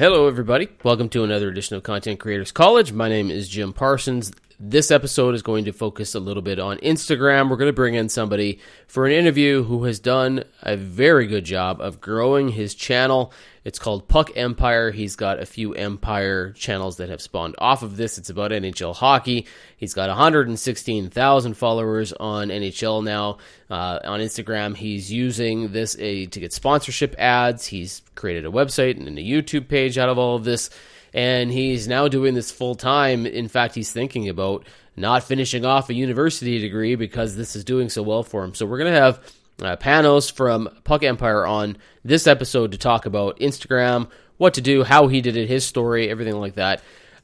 Hello, everybody. Welcome to another edition of Content Creators College. My name is Jim Parsons. This episode is going to focus a little bit on Instagram. We're going to bring in somebody for an interview who has done a very good job of growing his channel. It's called Puck Empire. He's got a few Empire channels that have spawned off of this. It's about NHL hockey. He's got 116,000 followers on NHL now. Uh, on Instagram, he's using this a, to get sponsorship ads. He's created a website and a YouTube page out of all of this and he's now doing this full time. In fact, he's thinking about not finishing off a university degree because this is doing so well for him. So we're going to have uh, Panos from Puck Empire on this episode to talk about Instagram, what to do, how he did it, his story, everything like that.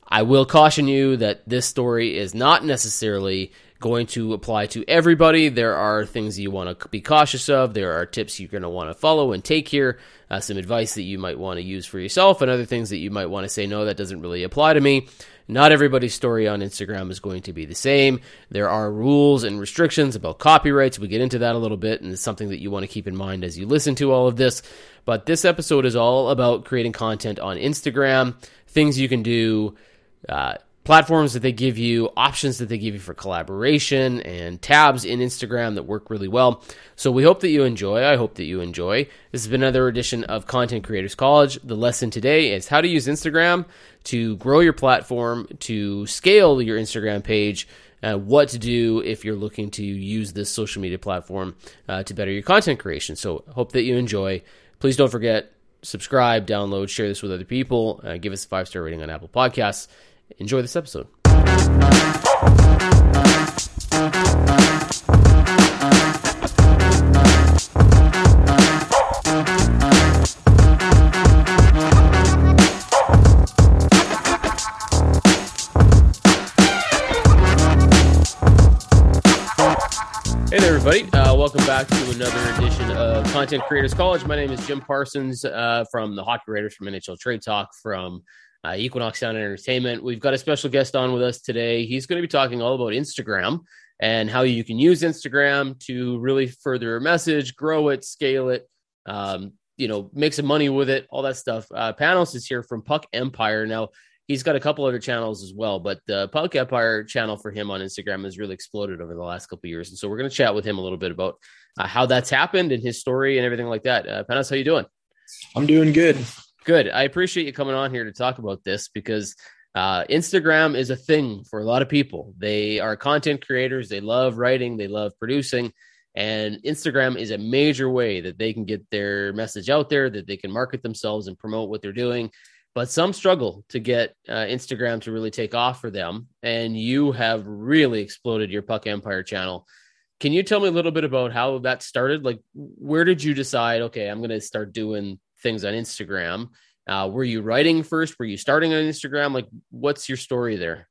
I will caution you that this story is not necessarily going to apply to everybody. There are things you want to be cautious of. There are tips you're going to want to follow and take here, uh, some advice that you might want to use for yourself, and other things that you might want to say, no, that doesn't really apply to me. Not everybody's story on Instagram is going to be the same. There are rules and restrictions about copyrights. We get into that a little bit, and it's something that you want to keep in mind as you listen to all of this. But this episode is all about creating content on Instagram, things you can do. Uh, platforms that they give you, options that they give you for collaboration, and tabs in Instagram that work really well. So we hope that you enjoy. I hope that you enjoy. This has been another edition of Content Creators College. The lesson today is how to use Instagram to grow your platform, to scale your Instagram page. Uh, what to do if you're looking to use this social media platform uh, to better your content creation. So, hope that you enjoy. Please don't forget subscribe, download, share this with other people, uh, give us a five star rating on Apple Podcasts. Enjoy this episode. Hey there, everybody. Uh, welcome back to another edition of Content Creators College. My name is Jim Parsons uh, from the Hockey Writers from NHL Trade Talk from uh, Equinox Sound Entertainment. We've got a special guest on with us today. He's going to be talking all about Instagram and how you can use Instagram to really further your message, grow it, scale it, um, you know, make some money with it, all that stuff. Uh, Panos is here from Puck Empire. Now, he's got a couple other channels as well, but the Puck Empire channel for him on Instagram has really exploded over the last couple years. And so we're going to chat with him a little bit about uh, how that's happened and his story and everything like that. Uh, Panos, how you doing? I'm doing good. Good. I appreciate you coming on here to talk about this because uh, Instagram is a thing for a lot of people. They are content creators. They love writing. They love producing. And Instagram is a major way that they can get their message out there, that they can market themselves and promote what they're doing. But some struggle to get uh, Instagram to really take off for them. And you have really exploded your Puck Empire channel. Can you tell me a little bit about how that started? Like, where did you decide, okay, I'm going to start doing things on Instagram. Uh, were you writing first? Were you starting on Instagram? Like, what's your story there?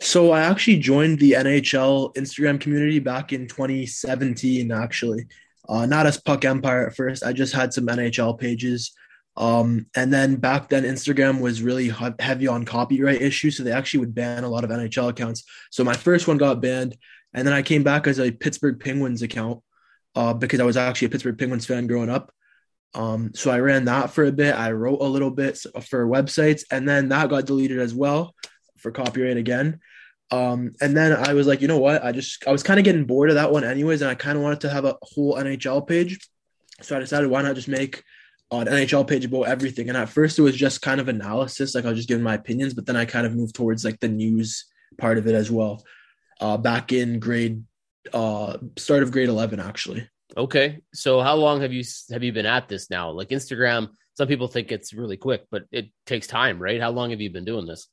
So I actually joined the NHL Instagram community back in 2017. Actually, uh, not as Puck Empire at first. I just had some NHL pages, um, and then back then Instagram was really heavy on copyright issues, so they actually would ban a lot of NHL accounts. So my first one got banned, and then I came back as a Pittsburgh Penguins account uh, because I was actually a Pittsburgh Penguins fan growing up. Um, so I ran that for a bit. I wrote a little bit for websites, and then that got deleted as well for copyright again. Um, and then I was like, you know what? I just I was kind of getting bored of that one anyways, and I kind of wanted to have a whole NHL page. So I decided why not just make an NHL page about everything. And at first it was just kind of analysis, like I was just giving my opinions, but then I kind of moved towards like the news part of it as well. Uh, back in grade uh start of grade 11 actually Okay. So how long have you have you been at this now? Like Instagram, some people think it's really quick, but it takes time, right? How long have you been doing this?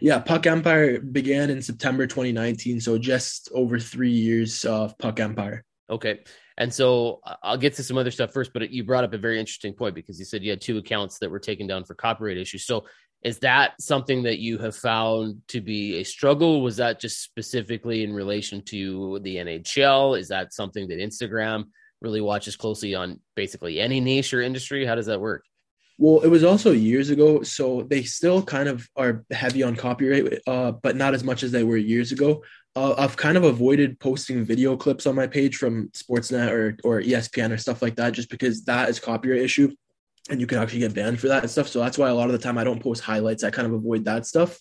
Yeah, Puck Empire began in September 2019, so just over 3 years of Puck Empire. Okay. And so uh, I'll get to some other stuff first, but you brought up a very interesting point because you said you had two accounts that were taken down for copyright issues. So is that something that you have found to be a struggle? Was that just specifically in relation to the NHL? Is that something that Instagram really watches closely on basically any niche or industry? How does that work? Well, it was also years ago, so they still kind of are heavy on copyright, uh, but not as much as they were years ago. Uh, I've kind of avoided posting video clips on my page from Sportsnet or or ESPN or stuff like that, just because that is copyright issue. and you can actually get banned for that and stuff. So that's why a lot of the time I don't post highlights. I kind of avoid that stuff.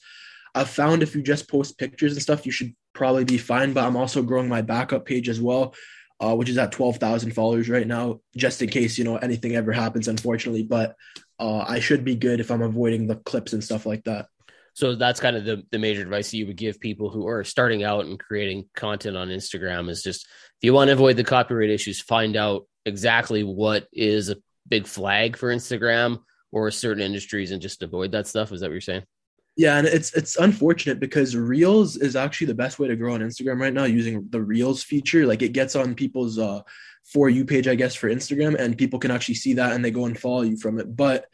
I've found if you just post pictures and stuff, you should probably be fine. But I'm also growing my backup page as well, uh, which is at 12,000 followers right now, just in case, you know, anything ever happens, unfortunately. But uh, I should be good if I'm avoiding the clips and stuff like that. So that's kind of the, the major advice that you would give people who are starting out and creating content on Instagram is just if you want to avoid the copyright issues, find out exactly what is a big flag for Instagram or certain industries and just avoid that stuff. Is that what you're saying? Yeah, and it's it's unfortunate because Reels is actually the best way to grow on Instagram right now using the Reels feature. Like it gets on people's uh for you page, I guess, for Instagram, and people can actually see that and they go and follow you from it. But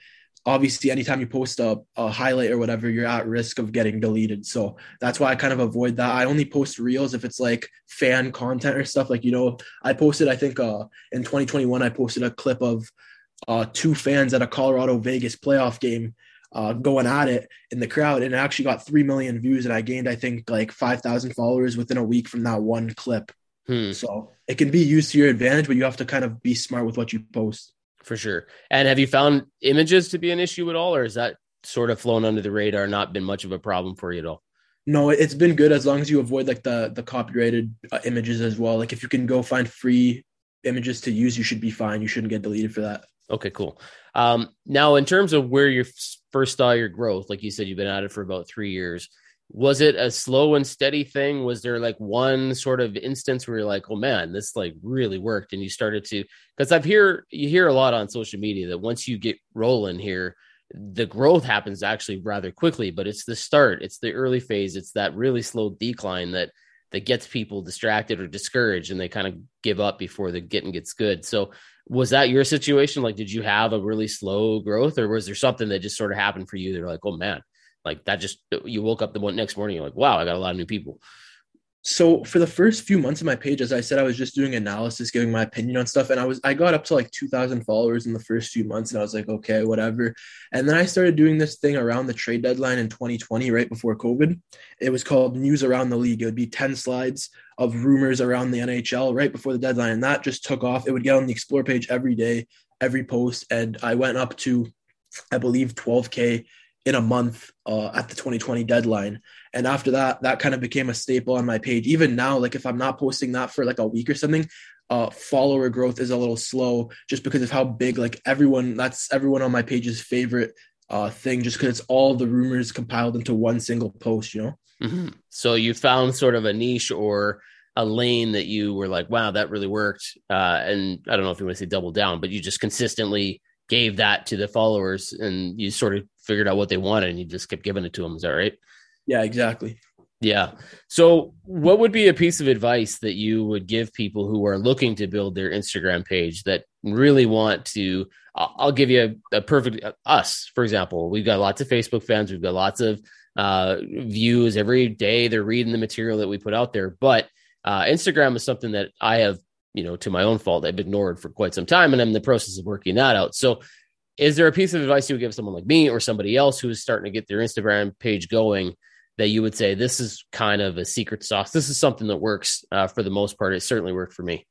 obviously anytime you post a, a, highlight or whatever you're at risk of getting deleted so that's why i kind of avoid that i only post reels if it's like fan content or stuff like you know i posted i think uh in 2021 i posted a clip of uh two fans at a colorado vegas playoff game uh going at it in the crowd and it actually got 3 million views and i gained i think like 5000 followers within a week from that one clip hmm. so it can be used to your advantage but you have to kind of be smart with what you post for sure. And have you found images to be an issue at all, or is that sort of flown under the radar, not been much of a problem for you at all? No, it's been good as long as you avoid like the the copyrighted uh, images as well. Like if you can go find free images to use, you should be fine. You shouldn't get deleted for that. Okay, cool. Um, now, in terms of where you first saw your growth, like you said, you've been at it for about three years was it a slow and steady thing? Was there like one sort of instance where you're like oh man this like really worked and you started to because i've hear you hear a lot on social media that once you get rolling here the growth happens actually rather quickly but it's the start it's the early phase it's that really slow decline that that gets people distracted or discouraged and they kind of give up before the getting gets good. So was that your situation like did you have a really slow growth or was there something that just sort of happened for you they're like oh man like that just you woke up the next morning, you're like, wow, I got a lot of new people. So for the first few months of my page, as I said, I was just doing analysis, giving my opinion on stuff, and I was I got up to like two thousand followers in the first few months, and I was like, okay, whatever. And then I started doing this thing around the trade deadline in 2020, right before COVID. It was called News Around the League. It would be ten slides of rumors around the NHL right before the deadline, and that just took off. It would get on the Explore page every day, every post, and I went up to, I believe, 12k in a month uh, at the 2020 deadline. And after that, that kind of became a staple on my page. Even now, like if I'm not posting that for like a week or something, uh, follower growth is a little slow just because of how big, like everyone, that's everyone on my page's favorite uh, thing, just because it's all the rumors compiled into one single post, you know? Mm-hmm. So you found sort of a niche or a lane that you were like, wow, that really worked. Uh, and I don't know if you want to say double down, but you just consistently gave that to the followers and you sort of figured out what they wanted and you just kept giving it to them. Is that right? Yeah, exactly. Yeah. So, what would be a piece of advice that you would give people who are looking to build their Instagram page that really want to? I'll give you a, a perfect us, for example. We've got lots of Facebook fans. We've got lots of uh, views every day. They're reading the material that we put out there. But uh, Instagram is something that I have you know, to my own fault, I've ignored for quite some time, and I'm in the process of working that out. So, is there a piece of advice you would give someone like me or somebody else who is starting to get their Instagram page going that you would say this is kind of a secret sauce? This is something that works uh, for the most part. It certainly worked for me.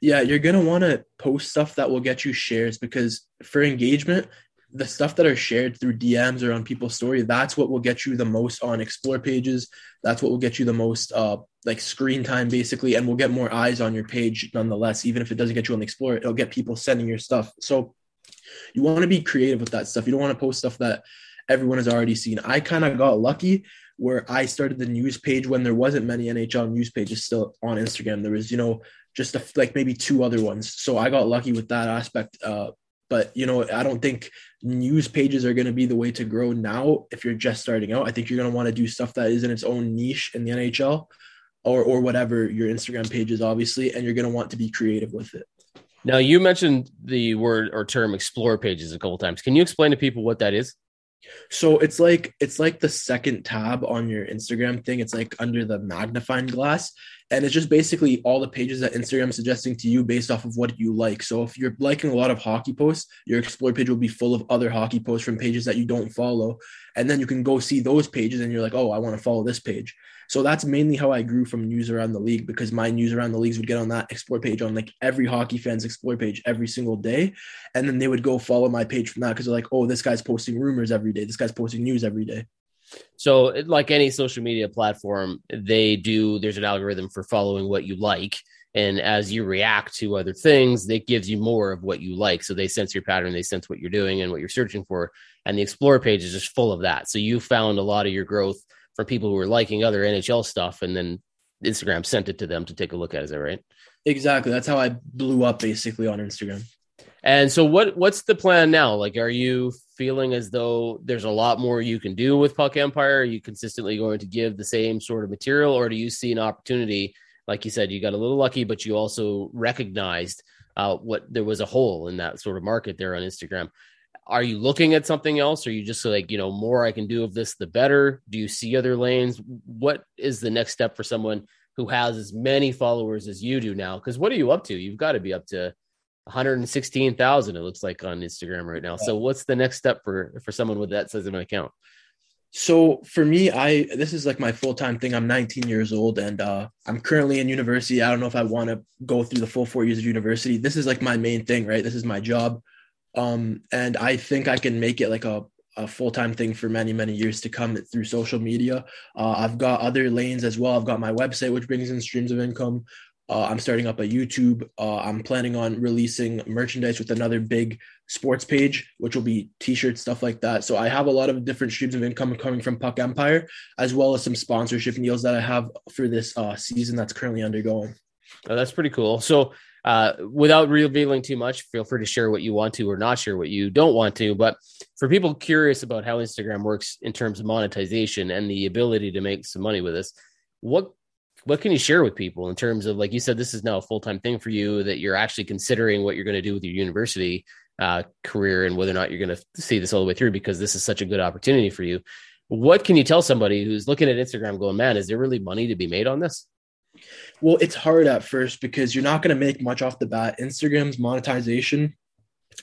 Yeah, you're gonna want to post stuff that will get you shares because for engagement, the stuff that are shared through DMs or on people's story, that's what will get you the most on explore pages. That's what will get you the most uh like screen time basically, and will get more eyes on your page nonetheless. Even if it doesn't get you on the explore, it'll get people sending your stuff. So you want to be creative with that stuff. You don't want to post stuff that everyone has already seen. I kind of got lucky where I started the news page when there wasn't many NHL news pages still on Instagram. There was, you know, just a, like maybe two other ones. So I got lucky with that aspect. Uh, but you know, I don't think news pages are going to be the way to grow now if you're just starting out. I think you're going to want to do stuff that is in its own niche in the NHL or or whatever your Instagram page is obviously and you're going to want to be creative with it. Now, you mentioned the word or term explore pages a couple times. Can you explain to people what that is? So it's like it's like the second tab on your Instagram thing. It's like under the magnifying glass, and it's just basically all the pages that Instagram is suggesting to you based off of what you like. So if you're liking a lot of hockey posts, your explore page will be full of other hockey posts from pages that you don't follow, and then you can go see those pages, and you're like, oh, I want to follow this page. So that's mainly how I grew from news around the league because my news around the leagues would get on that explore page on like every hockey fan's explore page every single day. And then they would go follow my page from that because they're like, oh, this guy's posting rumors every day. This guy's posting news every day. So, like any social media platform, they do, there's an algorithm for following what you like. And as you react to other things, it gives you more of what you like. So they sense your pattern, they sense what you're doing and what you're searching for. And the Explore page is just full of that. So you found a lot of your growth from people who were liking other NHL stuff, and then Instagram sent it to them to take a look at. Is that right? Exactly. That's how I blew up basically on Instagram. And so, what what's the plan now? Like, are you feeling as though there's a lot more you can do with Puck Empire? Are you consistently going to give the same sort of material, or do you see an opportunity? Like you said, you got a little lucky, but you also recognized uh, what there was a hole in that sort of market there on Instagram. Are you looking at something else? Are you just like, you know, more I can do of this, the better? Do you see other lanes? What is the next step for someone who has as many followers as you do now? Because what are you up to? You've got to be up to 116,000 it looks like on Instagram right now. So what's the next step for for someone with that size of an account? So for me, I this is like my full-time thing. I'm 19 years old and uh I'm currently in university. I don't know if I want to go through the full 4 years of university. This is like my main thing, right? This is my job. Um and I think I can make it like a a full-time thing for many many years to come through social media uh, i've got other lanes as well i've got my website which brings in streams of income uh, I'm starting up a YouTube. Uh, I'm planning on releasing merchandise with another big sports page, which will be t-shirts, stuff like that. So I have a lot of different streams of income coming from Puck Empire, as well as some sponsorship deals that I have for this uh, season that's currently undergoing. Oh, that's pretty cool. So uh, without revealing too much, feel free to share what you want to or not share what you don't want to. But for people curious about how Instagram works in terms of monetization and the ability to make some money with this, what what can you share with people in terms of like you said this is now a full-time thing for you that you're actually considering what you're going to do with your university uh, career and whether or not you're going to see this all the way through because this is such a good opportunity for you what can you tell somebody who's looking at instagram going man is there really money to be made on this well it's hard at first because you're not going to make much off the bat instagram's monetization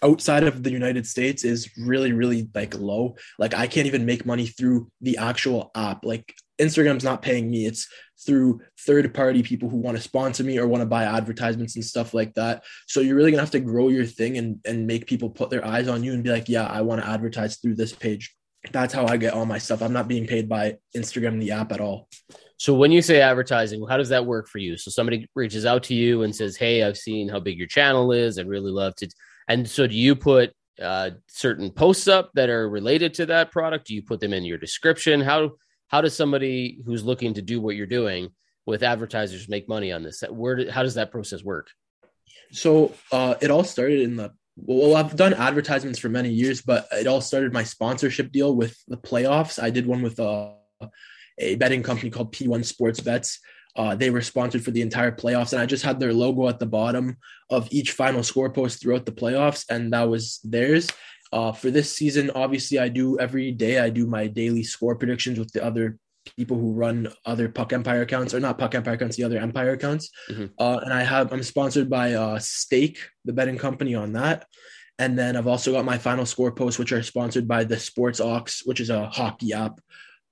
outside of the United States is really, really like low. Like I can't even make money through the actual app. Like Instagram's not paying me. It's through third party people who want to sponsor me or want to buy advertisements and stuff like that. So you're really gonna have to grow your thing and and make people put their eyes on you and be like, yeah, I want to advertise through this page. That's how I get all my stuff. I'm not being paid by Instagram the app at all. So when you say advertising, how does that work for you? So somebody reaches out to you and says, "Hey, I've seen how big your channel is. I'd really love to." And so do you put uh, certain posts up that are related to that product? Do you put them in your description? How how does somebody who's looking to do what you're doing with advertisers make money on this? Where how does that process work? So uh, it all started in the well, I've done advertisements for many years, but it all started my sponsorship deal with the playoffs. I did one with uh, a betting company called P1 Sports Bets. Uh, they were sponsored for the entire playoffs, and I just had their logo at the bottom of each final score post throughout the playoffs, and that was theirs. Uh, for this season, obviously, I do every day. I do my daily score predictions with the other people who run other Puck Empire accounts, or not Puck Empire accounts, the other Empire accounts. Mm-hmm. Uh, and I have I'm sponsored by uh, Stake, the betting company, on that. And then I've also got my final score posts, which are sponsored by the Sports Ox, which is a hockey app.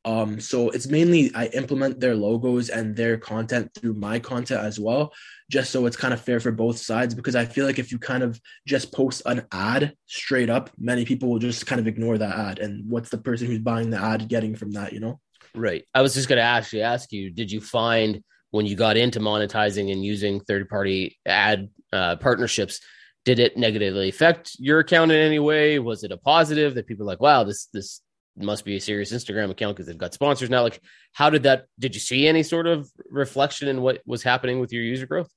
Um, so it's mainly I implement their logos and their content through my content as well, just so it's kind of fair for both sides. Because I feel like if you kind of just post an ad straight up, many people will just kind of ignore that ad. And what's the person who's buying the ad getting from that, you know? Right. I was just going to actually ask you, did you find when you got into monetizing and using third party ad uh, partnerships, did it negatively affect your account in any way? Was it a positive that people like, wow, this, this, must be a serious Instagram account because they've got sponsors now. Like, how did that? Did you see any sort of reflection in what was happening with your user growth?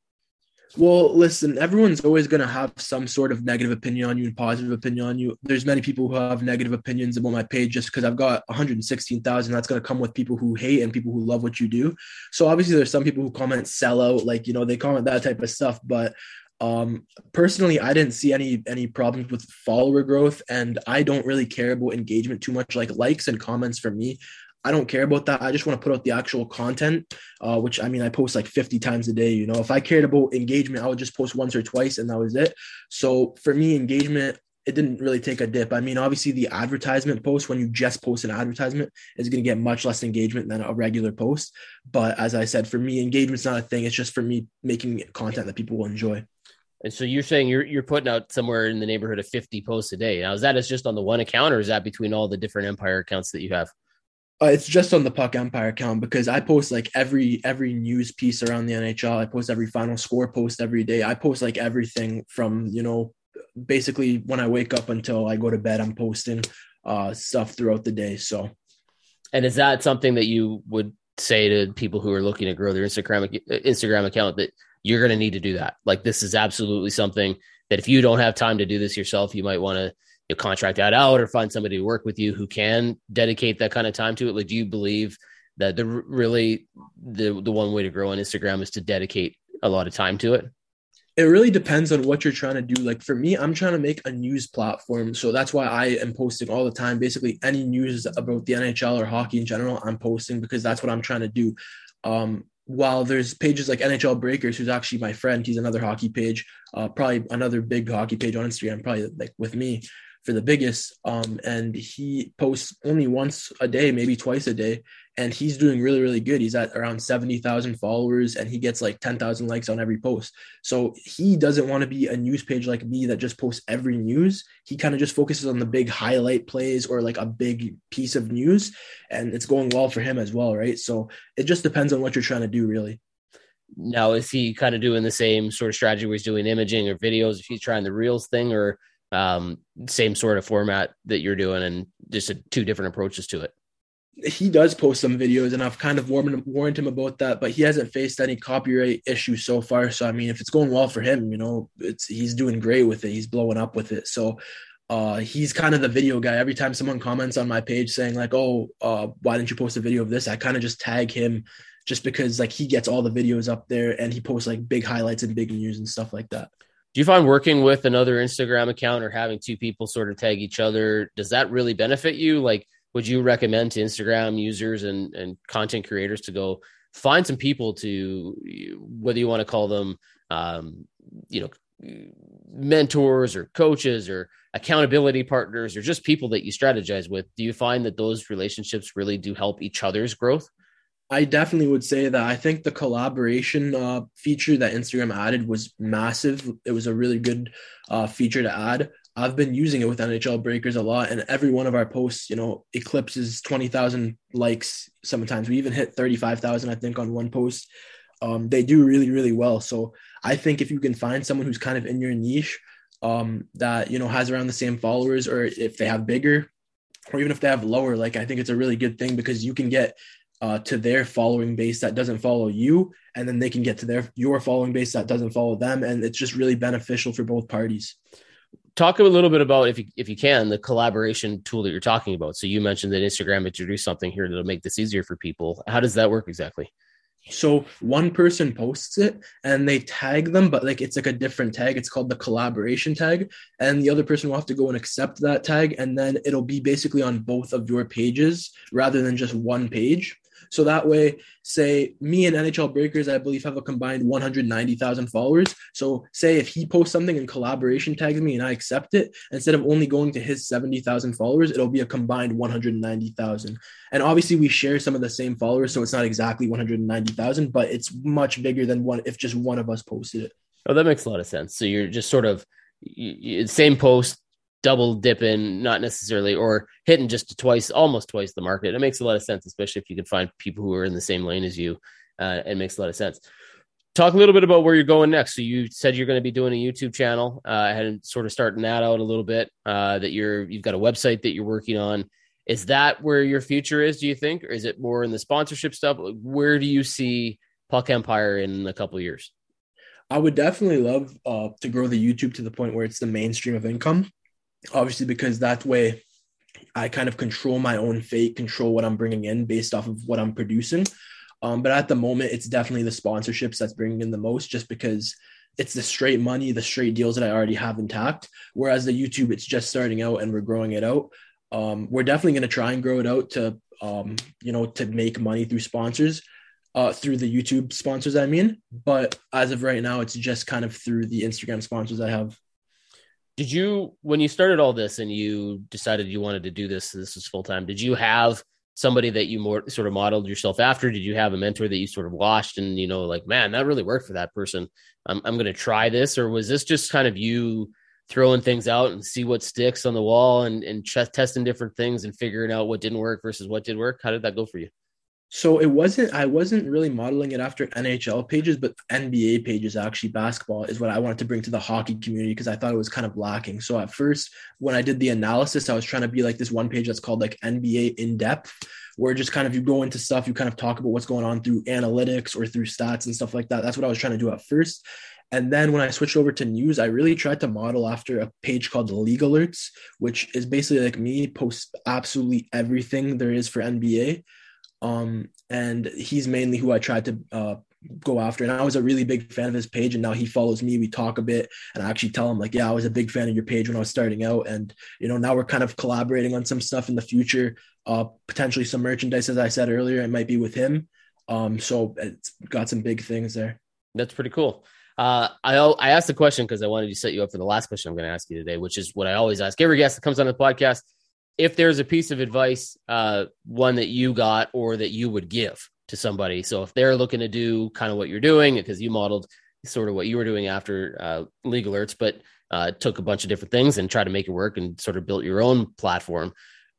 Well, listen, everyone's always going to have some sort of negative opinion on you and positive opinion on you. There's many people who have negative opinions about my page just because I've got 116,000. That's going to come with people who hate and people who love what you do. So obviously, there's some people who comment sellout, like you know, they comment that type of stuff. But um, personally, I didn't see any any problems with follower growth, and I don't really care about engagement too much. Like likes and comments for me, I don't care about that. I just want to put out the actual content, uh, which I mean, I post like 50 times a day. You know, if I cared about engagement, I would just post once or twice, and that was it. So for me, engagement it didn't really take a dip. I mean, obviously the advertisement post when you just post an advertisement is going to get much less engagement than a regular post. But as I said, for me, engagement's not a thing. It's just for me making content that people will enjoy. And so you're saying you're you're putting out somewhere in the neighborhood of 50 posts a day. Now is that is just on the one account or is that between all the different Empire accounts that you have? Uh, it's just on the Puck Empire account because I post like every every news piece around the NHL. I post every final score post every day. I post like everything from you know basically when I wake up until I go to bed. I'm posting uh, stuff throughout the day. So, and is that something that you would say to people who are looking to grow their Instagram Instagram account that you're going to need to do that? Like this is absolutely something that if you don't have time to do this yourself, you might want to you know, contract that out or find somebody to work with you who can dedicate that kind of time to it? Like, do you believe that the really the the one way to grow on Instagram is to dedicate a lot of time to it? It really depends on what you're trying to do. Like for me, I'm trying to make a news platform. So that's why I am posting all the time. Basically, any news about the NHL or hockey in general, I'm posting because that's what I'm trying to do. Um, while there's pages like NHL Breakers, who's actually my friend, he's another hockey page, uh, probably another big hockey page on Instagram, probably like with me for the biggest. Um, and he posts only once a day, maybe twice a day, and he's doing really, really good. He's at around seventy thousand followers, and he gets like ten thousand likes on every post. So he doesn't want to be a news page like me that just posts every news. He kind of just focuses on the big highlight plays or like a big piece of news, and it's going well for him as well, right? So it just depends on what you're trying to do, really. Now, is he kind of doing the same sort of strategy where he's doing imaging or videos? If he's trying the reels thing, or um, same sort of format that you're doing and just a, two different approaches to it he does post some videos and I've kind of warned, warned him about that, but he hasn't faced any copyright issues so far. So I mean, if it's going well for him, you know, it's he's doing great with it. He's blowing up with it. So uh, he's kind of the video guy. Every time someone comments on my page saying like, "Oh, uh, why didn't you post a video of this?" I kind of just tag him, just because like he gets all the videos up there and he posts like big highlights and big news and stuff like that. Do you find working with another Instagram account or having two people sort of tag each other does that really benefit you? Like, would you recommend to Instagram users and and content creators to go find some people to whether you want to call them, um, you know, mentors or coaches or accountability partners or just people that you strategize with? Do you find that those relationships really do help each other's growth? I definitely would say that I think the collaboration uh, feature that Instagram added was massive. It was a really good uh, feature to add. I've been using it with NHL Breakers a lot, and every one of our posts, you know, eclipses twenty thousand likes. Sometimes we even hit thirty five thousand, I think, on one post. Um, they do really, really well. So I think if you can find someone who's kind of in your niche, um, that you know has around the same followers, or if they have bigger, or even if they have lower, like I think it's a really good thing because you can get uh, to their following base that doesn't follow you, and then they can get to their your following base that doesn't follow them, and it's just really beneficial for both parties. Talk a little bit about if you if you can the collaboration tool that you're talking about. So you mentioned that Instagram introduced something here that'll make this easier for people. How does that work exactly? So one person posts it and they tag them, but like it's like a different tag. It's called the collaboration tag. And the other person will have to go and accept that tag. And then it'll be basically on both of your pages rather than just one page. So that way, say me and NHL Breakers, I believe, have a combined 190,000 followers. So say if he posts something in collaboration tags me and I accept it, instead of only going to his 70,000 followers, it'll be a combined 190,000. And obviously, we share some of the same followers, so it's not exactly 190,000, but it's much bigger than one if just one of us posted it. Oh, that makes a lot of sense. So you're just sort of same post, double dipping, not necessarily, or hitting just twice, almost twice the market. It makes a lot of sense, especially if you can find people who are in the same lane as you. Uh, it makes a lot of sense. Talk a little bit about where you're going next. So you said you're going to be doing a YouTube channel. Uh, had sort of starting that out a little bit. Uh, that you're you've got a website that you're working on. Is that where your future is? Do you think, or is it more in the sponsorship stuff? Where do you see Puck Empire in a couple years? I would definitely love uh, to grow the YouTube to the point where it's the mainstream of income obviously because that way I kind of control my own fate, control what I'm bringing in based off of what I'm producing. Um, but at the moment, it's definitely the sponsorships that's bringing in the most, just because it's the straight money, the straight deals that I already have intact. Whereas the YouTube, it's just starting out and we're growing it out. Um, we're definitely going to try and grow it out to, um, you know, to make money through sponsors, uh, through the YouTube sponsors. I mean, but as of right now, it's just kind of through the Instagram sponsors I have did you when you started all this and you decided you wanted to do this this was full time did you have somebody that you more sort of modeled yourself after? Did you have a mentor that you sort of watched and you know like man that really worked for that person. I'm, I'm going to try this or was this just kind of you throwing things out and see what sticks on the wall and and ch- testing different things and figuring out what didn't work versus what did work? How did that go for you so it wasn't I wasn't really modeling it after NHL pages, but NBA pages actually basketball is what I wanted to bring to the hockey community because I thought it was kind of lacking. So at first when I did the analysis, I was trying to be like this one page that's called like NBA in depth, where just kind of you go into stuff, you kind of talk about what's going on through analytics or through stats and stuff like that. That's what I was trying to do at first. And then when I switched over to news, I really tried to model after a page called League Alerts, which is basically like me post absolutely everything there is for NBA um, and he's mainly who I tried to uh, go after. And I was a really big fan of his page, and now he follows me. We talk a bit, and I actually tell him like, "Yeah, I was a big fan of your page when I was starting out, and you know, now we're kind of collaborating on some stuff in the future. Uh, potentially some merchandise, as I said earlier, it might be with him. Um, so it's got some big things there. That's pretty cool. Uh, I I asked the question because I wanted to set you up for the last question I'm going to ask you today, which is what I always ask every guest that comes on the podcast if there's a piece of advice, uh, one that you got or that you would give to somebody. So if they're looking to do kind of what you're doing, because you modeled sort of what you were doing after uh, League Alerts, but uh, took a bunch of different things and tried to make it work and sort of built your own platform.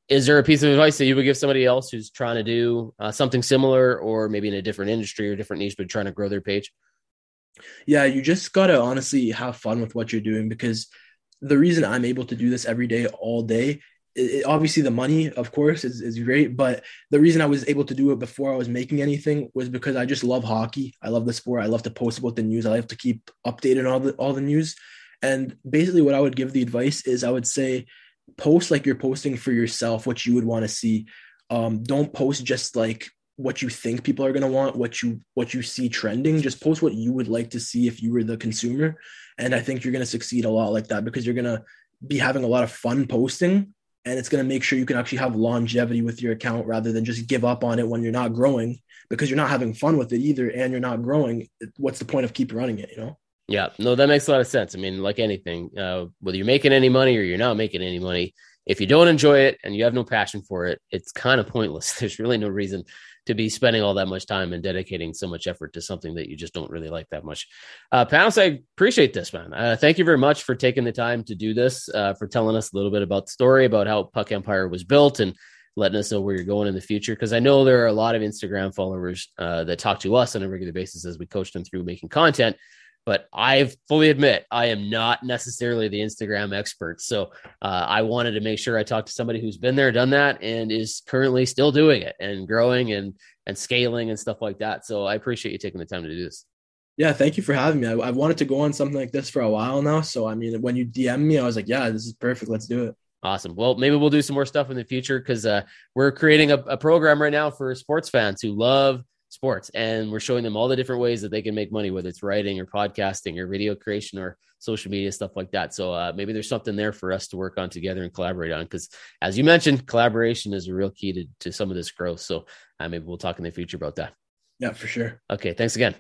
Is there a piece of advice that you would give somebody else who's trying to do uh, something similar, or maybe in a different industry or different niche, but trying to grow their page? Yeah, you just gotta honestly have fun with what you're doing because the reason I'm able to do this every day, all day, it, obviously the money of course is, is great but the reason i was able to do it before i was making anything was because i just love hockey. I love the sport. I love to post about the news. I love to keep updated on all the all the news. And basically what i would give the advice is i would say post like you're posting for yourself what you would want to see. Um, don't post just like what you think people are going to want what you what you see trending. Just post what you would like to see if you were the consumer. And i think you're going to succeed a lot like that because you're going to be having a lot of fun posting and it's going to make sure you can actually have longevity with your account rather than just give up on it when you're not growing because you're not having fun with it either and you're not growing what's the point of keep running it you know? Yeah no that makes a lot of sense. I mean like anything uh, whether you're making any money or you're not making any money if you don't enjoy it and you have no passion for it it's kind of pointless. There's really no reason to be spending all that much time and dedicating so much effort to something that you just don't really like that much. Uh, Panos, I appreciate this, man. Uh, thank you very much for taking the time to do this, uh, for telling us a little bit about the story, about how Puck Empire was built, and letting us know where you're going in the future. Because I know there are a lot of Instagram followers uh, that talk to us on a regular basis as we coach them through making content but I fully admit I am not necessarily the Instagram expert. So uh, I wanted to make sure I talked to somebody who's been there, done that, and is currently still doing it and growing and and scaling and stuff like that. So I appreciate you taking the time to do this. Yeah, thank you for having me. I, have wanted to go on something like this for a while now. So I mean, when you DM me, I was like, yeah, this is perfect. Let's do it. Awesome. Well, maybe we'll do some more stuff in the future because uh, we're creating a, a program right now for sports fans who love sports and we're showing them all the different ways that they can make money whether it's writing or podcasting or video creation or social media stuff like that. So uh, maybe there's something there for us to work on together and collaborate on because as you mentioned collaboration is a real key to, to some of this growth. So uh, maybe we'll talk in the future about that. Yeah for sure. Okay thanks again